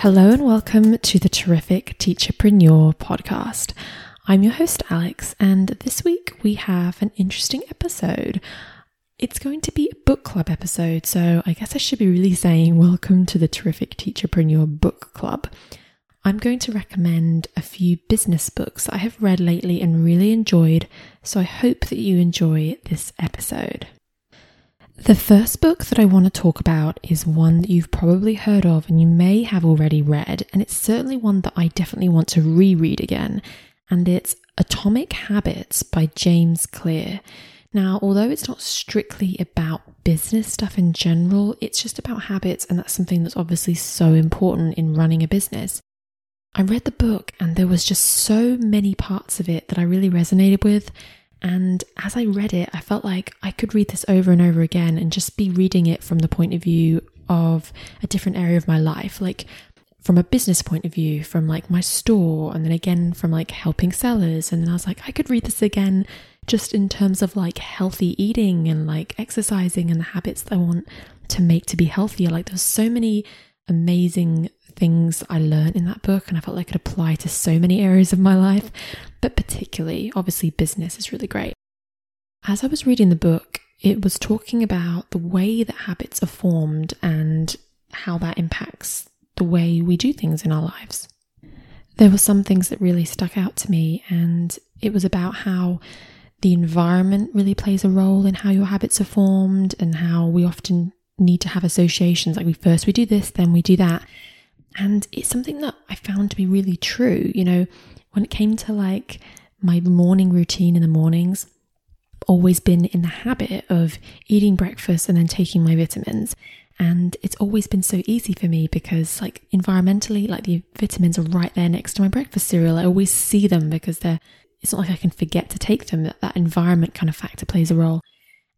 Hello and welcome to the Terrific Teacherpreneur podcast. I'm your host, Alex, and this week we have an interesting episode. It's going to be a book club episode, so I guess I should be really saying welcome to the Terrific Teacherpreneur Book Club. I'm going to recommend a few business books I have read lately and really enjoyed, so I hope that you enjoy this episode. The first book that I want to talk about is one that you've probably heard of and you may have already read, and it's certainly one that I definitely want to reread again, and it's Atomic Habits by James Clear. Now, although it's not strictly about business stuff in general, it's just about habits, and that's something that's obviously so important in running a business. I read the book, and there was just so many parts of it that I really resonated with, and as I read it, I felt like I could read this over and over again and just be reading it from the point of view of a different area of my life. Like from a business point of view, from like my store, and then again from like helping sellers. And then I was like, I could read this again just in terms of like healthy eating and like exercising and the habits that I want to make to be healthier. Like there's so many amazing things I learned in that book, and I felt like it applied to so many areas of my life, but particularly, obviously, business is really great. As I was reading the book, it was talking about the way that habits are formed and how that impacts the way we do things in our lives. There were some things that really stuck out to me, and it was about how the environment really plays a role in how your habits are formed and how we often need to have associations like we first we do this then we do that and it's something that I found to be really true. You know, when it came to like my morning routine in the mornings, always been in the habit of eating breakfast and then taking my vitamins. And it's always been so easy for me because, like, environmentally, like the vitamins are right there next to my breakfast cereal. I always see them because they're, it's not like I can forget to take them. That, that environment kind of factor plays a role.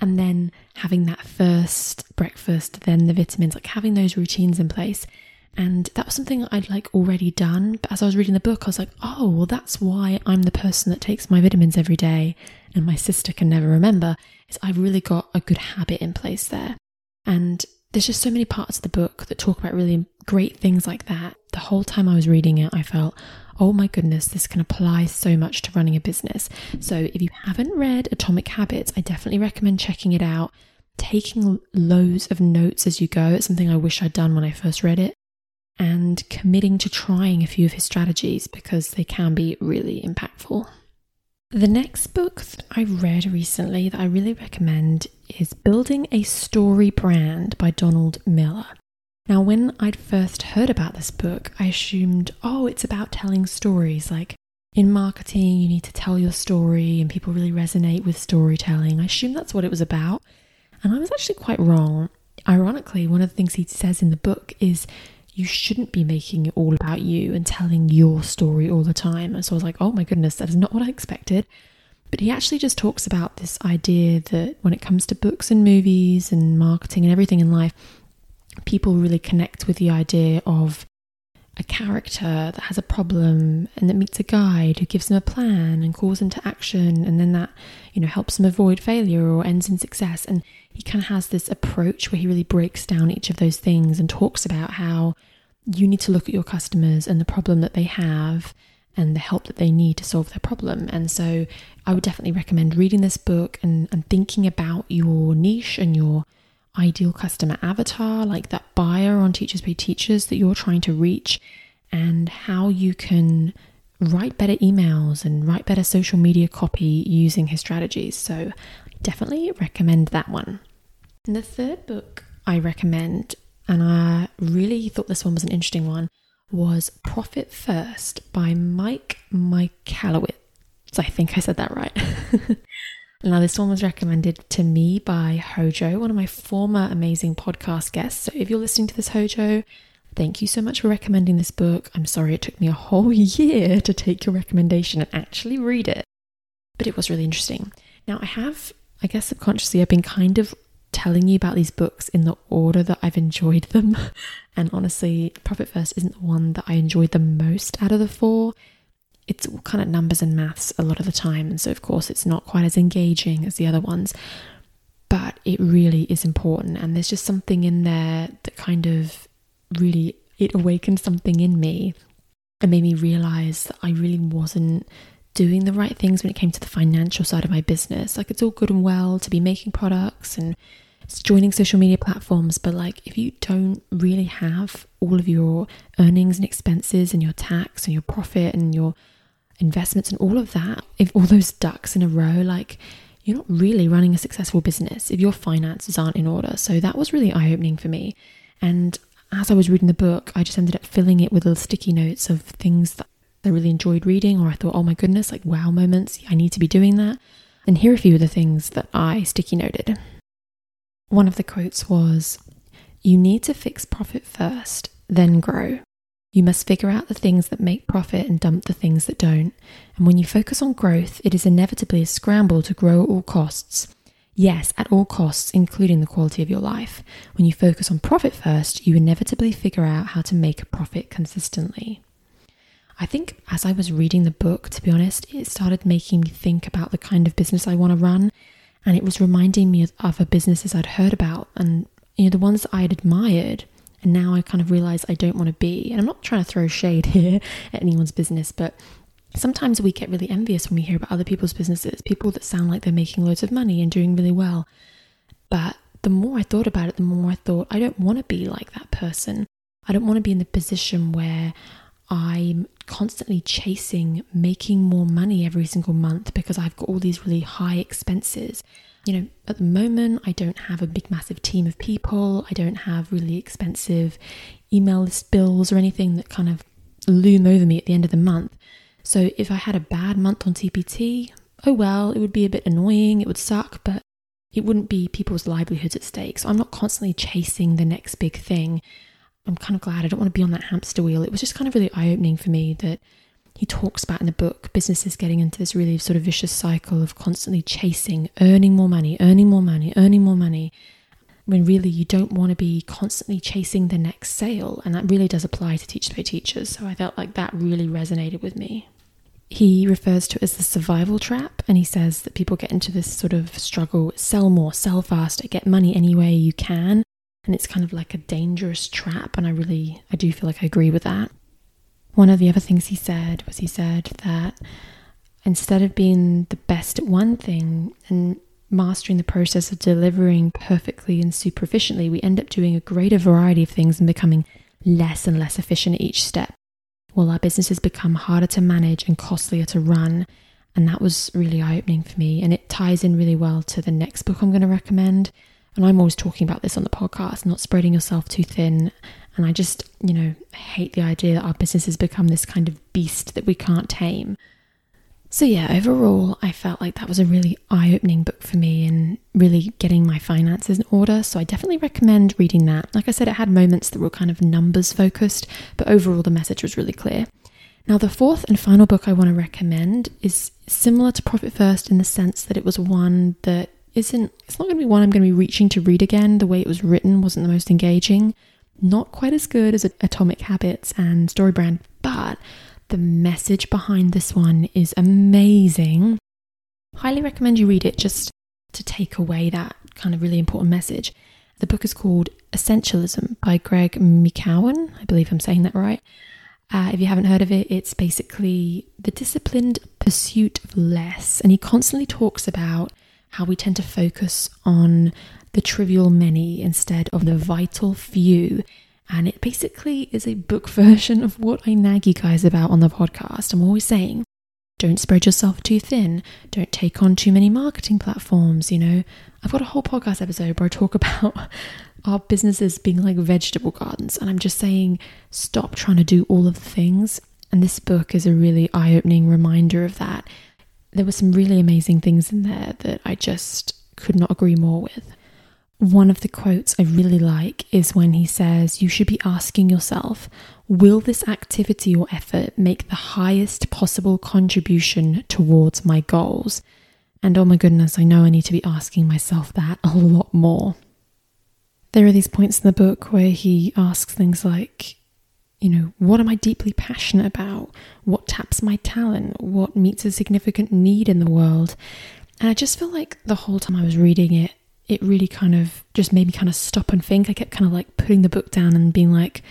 And then having that first breakfast, then the vitamins, like having those routines in place and that was something I'd like already done. But as I was reading the book, I was like, oh, well, that's why I'm the person that takes my vitamins every day and my sister can never remember, is I've really got a good habit in place there. And there's just so many parts of the book that talk about really great things like that. The whole time I was reading it, I felt, oh my goodness, this can apply so much to running a business. So if you haven't read Atomic Habits, I definitely recommend checking it out. Taking loads of notes as you go. It's something I wish I'd done when I first read it and committing to trying a few of his strategies because they can be really impactful. The next book that I read recently that I really recommend is Building a Story Brand by Donald Miller. Now, when I'd first heard about this book, I assumed, oh, it's about telling stories. Like in marketing, you need to tell your story and people really resonate with storytelling. I assumed that's what it was about. And I was actually quite wrong. Ironically, one of the things he says in the book is you shouldn't be making it all about you and telling your story all the time. And so I was like, oh my goodness, that is not what I expected. But he actually just talks about this idea that when it comes to books and movies and marketing and everything in life, people really connect with the idea of a character that has a problem and that meets a guide who gives them a plan and calls them to action and then that you know helps them avoid failure or ends in success and he kind of has this approach where he really breaks down each of those things and talks about how you need to look at your customers and the problem that they have and the help that they need to solve their problem. And so I would definitely recommend reading this book and, and thinking about your niche and your ideal customer avatar, like that buyer on Teachers Pay Teachers that you're trying to reach, and how you can write better emails and write better social media copy using his strategies. So definitely recommend that one. And the third book I recommend, and I really thought this one was an interesting one, was Profit First by Mike Michalowicz. I think I said that right. now, this one was recommended to me by Hojo, one of my former amazing podcast guests. So if you're listening to this, Hojo, Thank you so much for recommending this book. I'm sorry it took me a whole year to take your recommendation and actually read it, but it was really interesting. Now, I have, I guess subconsciously, I've been kind of telling you about these books in the order that I've enjoyed them. And honestly, Profit First isn't the one that I enjoyed the most out of the four. It's kind of numbers and maths a lot of the time. And so, of course, it's not quite as engaging as the other ones. But it really is important. And there's just something in there that kind of really, it awakened something in me and made me realize that I really wasn't doing the right things when it came to the financial side of my business. Like it's all good and well to be making products and joining social media platforms, but like if you don't really have all of your earnings and expenses and your tax and your profit and your investments and all of that, if all those ducks in a row, like you're not really running a successful business if your finances aren't in order. So that was really eye opening for me. And as I was reading the book, I just ended up filling it with little sticky notes of things that I really enjoyed reading, or I thought, oh my goodness, like wow moments, I need to be doing that. And here are a few of the things that I sticky noted. One of the quotes was, You need to fix profit first, then grow. You must figure out the things that make profit and dump the things that don't. And when you focus on growth, it is inevitably a scramble to grow at all costs. Yes, at all costs, including the quality of your life. When you focus on profit first, you inevitably figure out how to make a profit consistently. I think as I was reading the book, to be honest, it started making me think about the kind of business I want to run. And it was reminding me of other businesses I'd heard about and, you know, the ones that I'd admired. And now I kind of realize I don't want to be. And I'm not trying to throw shade here at anyone's business, but sometimes we get really envious when we hear about other people's businesses, people that sound like they're making loads of money and doing really well. But the more I thought about it, the more I thought, I don't want to be like that person. I don't want to be in the position where I'm constantly chasing making more money every single month because I've got all these really high expenses. You know, at the moment, I don't have a big, massive team of people. I don't have really expensive email list bills or anything that kind of loom over me at the end of the month. So if I had a bad month on TPT, oh well, it would be a bit annoying, it would suck, but it wouldn't be people's livelihoods at stake. So I'm not constantly chasing the next big thing. I'm kind of glad I don't want to be on that hamster wheel. It was just kind of really eye opening for me that he talks about in the book businesses getting into this really sort of vicious cycle of constantly chasing, earning more money, earning more money, earning more money, when really you don't want to be constantly chasing the next sale. And that really does apply to Teachers Pay Teachers. So I felt like that really resonated with me. He refers to it as the survival trap, and he says that people get into this sort of struggle sell more, sell faster, get money any way you can and it's kind of like a dangerous trap and i really i do feel like i agree with that. One of the other things he said was he said that instead of being the best at one thing and mastering the process of delivering perfectly and super efficiently we end up doing a greater variety of things and becoming less and less efficient at each step while our businesses become harder to manage and costlier to run. And that was really eye-opening for me and it ties in really well to the next book i'm going to recommend and I'm always talking about this on the podcast, not spreading yourself too thin. And I just, you know, hate the idea that our business has become this kind of beast that we can't tame. So, yeah, overall, I felt like that was a really eye opening book for me and really getting my finances in order. So, I definitely recommend reading that. Like I said, it had moments that were kind of numbers focused, but overall, the message was really clear. Now, the fourth and final book I want to recommend is similar to Profit First in the sense that it was one that isn't it's not going to be one I'm going to be reaching to read again. The way it was written wasn't the most engaging. Not quite as good as Atomic Habits and Storybrand, but the message behind this one is amazing. Highly recommend you read it just to take away that kind of really important message. The book is called Essentialism by Greg McKeown. I believe I'm saying that right. Uh, if you haven't heard of it, it's basically the disciplined pursuit of less. And he constantly talks about how we tend to focus on the trivial many instead of the vital few. And it basically is a book version of what I nag you guys about on the podcast. I'm always saying, don't spread yourself too thin. Don't take on too many marketing platforms. You know, I've got a whole podcast episode where I talk about our businesses being like vegetable gardens. And I'm just saying, stop trying to do all of the things. And this book is a really eye opening reminder of that there were some really amazing things in there that I just could not agree more with. One of the quotes I really like is when he says, You should be asking yourself, will this activity or effort make the highest possible contribution towards my goals? And oh my goodness, I know I need to be asking myself that a lot more. There are these points in the book where he asks things like, you know, what am I deeply passionate about? What taps my talent? What meets a significant need in the world? And I just feel like the whole time I was reading it, it really kind of just made me kind of stop and think. I kept kind of like putting the book down and being like,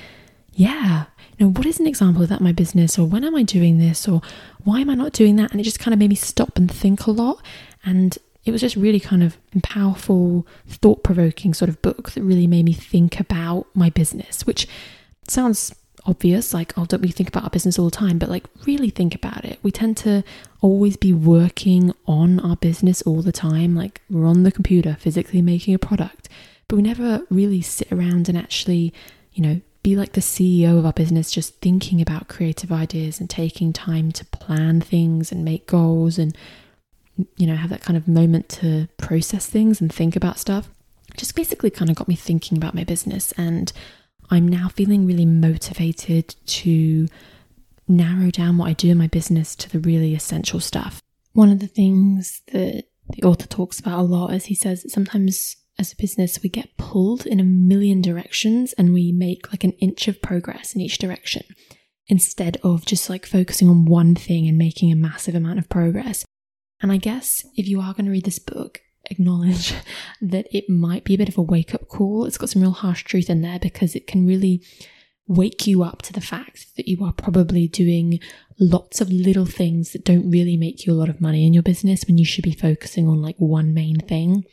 yeah, you know, what is an example of that in my business? Or when am I doing this? Or why am I not doing that? And it just kind of made me stop and think a lot. And it was just really kind of powerful, thought provoking sort of book that really made me think about my business, which sounds obvious, like, oh, don't we think about our business all the time? But like, really think about it. We tend to always be working on our business all the time. Like, we're on the computer physically making a product, but we never really sit around and actually, you know, be like the CEO of our business, just thinking about creative ideas and taking time to plan things and make goals and, you know, have that kind of moment to process things and think about stuff. Just basically kind of got me thinking about my business and I'm now feeling really motivated to narrow down what I do in my business to the really essential stuff. One of the things that the author talks about a lot is he says that sometimes as a business we get pulled in a million directions and we make like an inch of progress in each direction instead of just like focusing on one thing and making a massive amount of progress. And I guess if you are going to read this book, acknowledge that it might be a bit of a wake up call. It's got some real harsh truth in there because it can really wake you up to the fact that you are probably doing lots of little things that don't really make you a lot of money in your business when you should be focusing on like one main thing.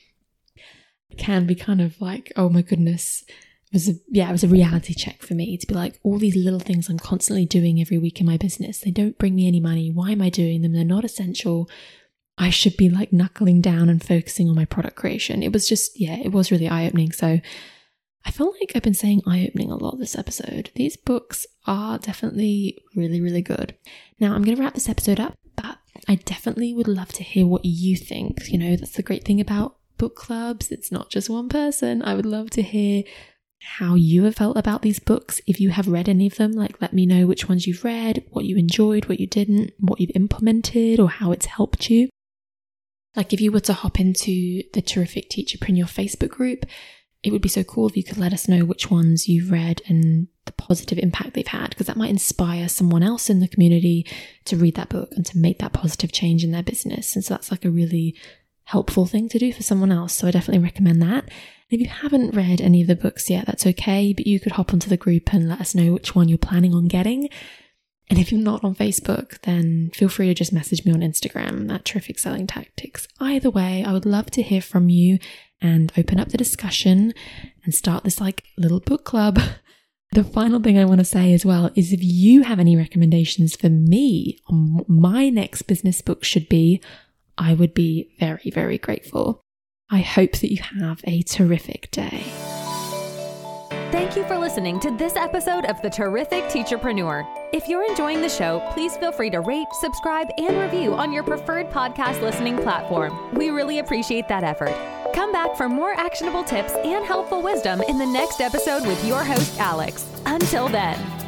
It can be kind of like, oh my goodness. It was a, yeah, it was a reality check for me to be like, all these little things I'm constantly doing every week in my business, they don't bring me any money. Why am I doing them? They're not essential. I should be like knuckling down and focusing on my product creation. It was just, yeah, it was really eye opening. So I feel like I've been saying eye opening a lot this episode. These books are definitely really, really good. Now I'm going to wrap this episode up, but I definitely would love to hear what you think. You know, that's the great thing about book clubs. It's not just one person. I would love to hear how you have felt about these books. If you have read any of them, like let me know which ones you've read, what you enjoyed, what you didn't, what you've implemented, or how it's helped you. Like if you were to hop into the Terrific Teacherpreneur Facebook group, it would be so cool if you could let us know which ones you've read and the positive impact they've had, because that might inspire someone else in the community to read that book and to make that positive change in their business. And so that's like a really helpful thing to do for someone else. So I definitely recommend that. And if you haven't read any of the books yet, that's okay, but you could hop onto the group and let us know which one you're planning on getting. And if you're not on Facebook, then feel free to just message me on Instagram at Terrific Selling Tactics. Either way, I would love to hear from you and open up the discussion and start this like little book club. The final thing I want to say as well is if you have any recommendations for me on my next business book should be, I would be very, very grateful. I hope that you have a terrific day. Thank you for listening to this episode of The Terrific Teacherpreneur. If you're enjoying the show, please feel free to rate, subscribe, and review on your preferred podcast listening platform. We really appreciate that effort. Come back for more actionable tips and helpful wisdom in the next episode with your host, Alex. Until then.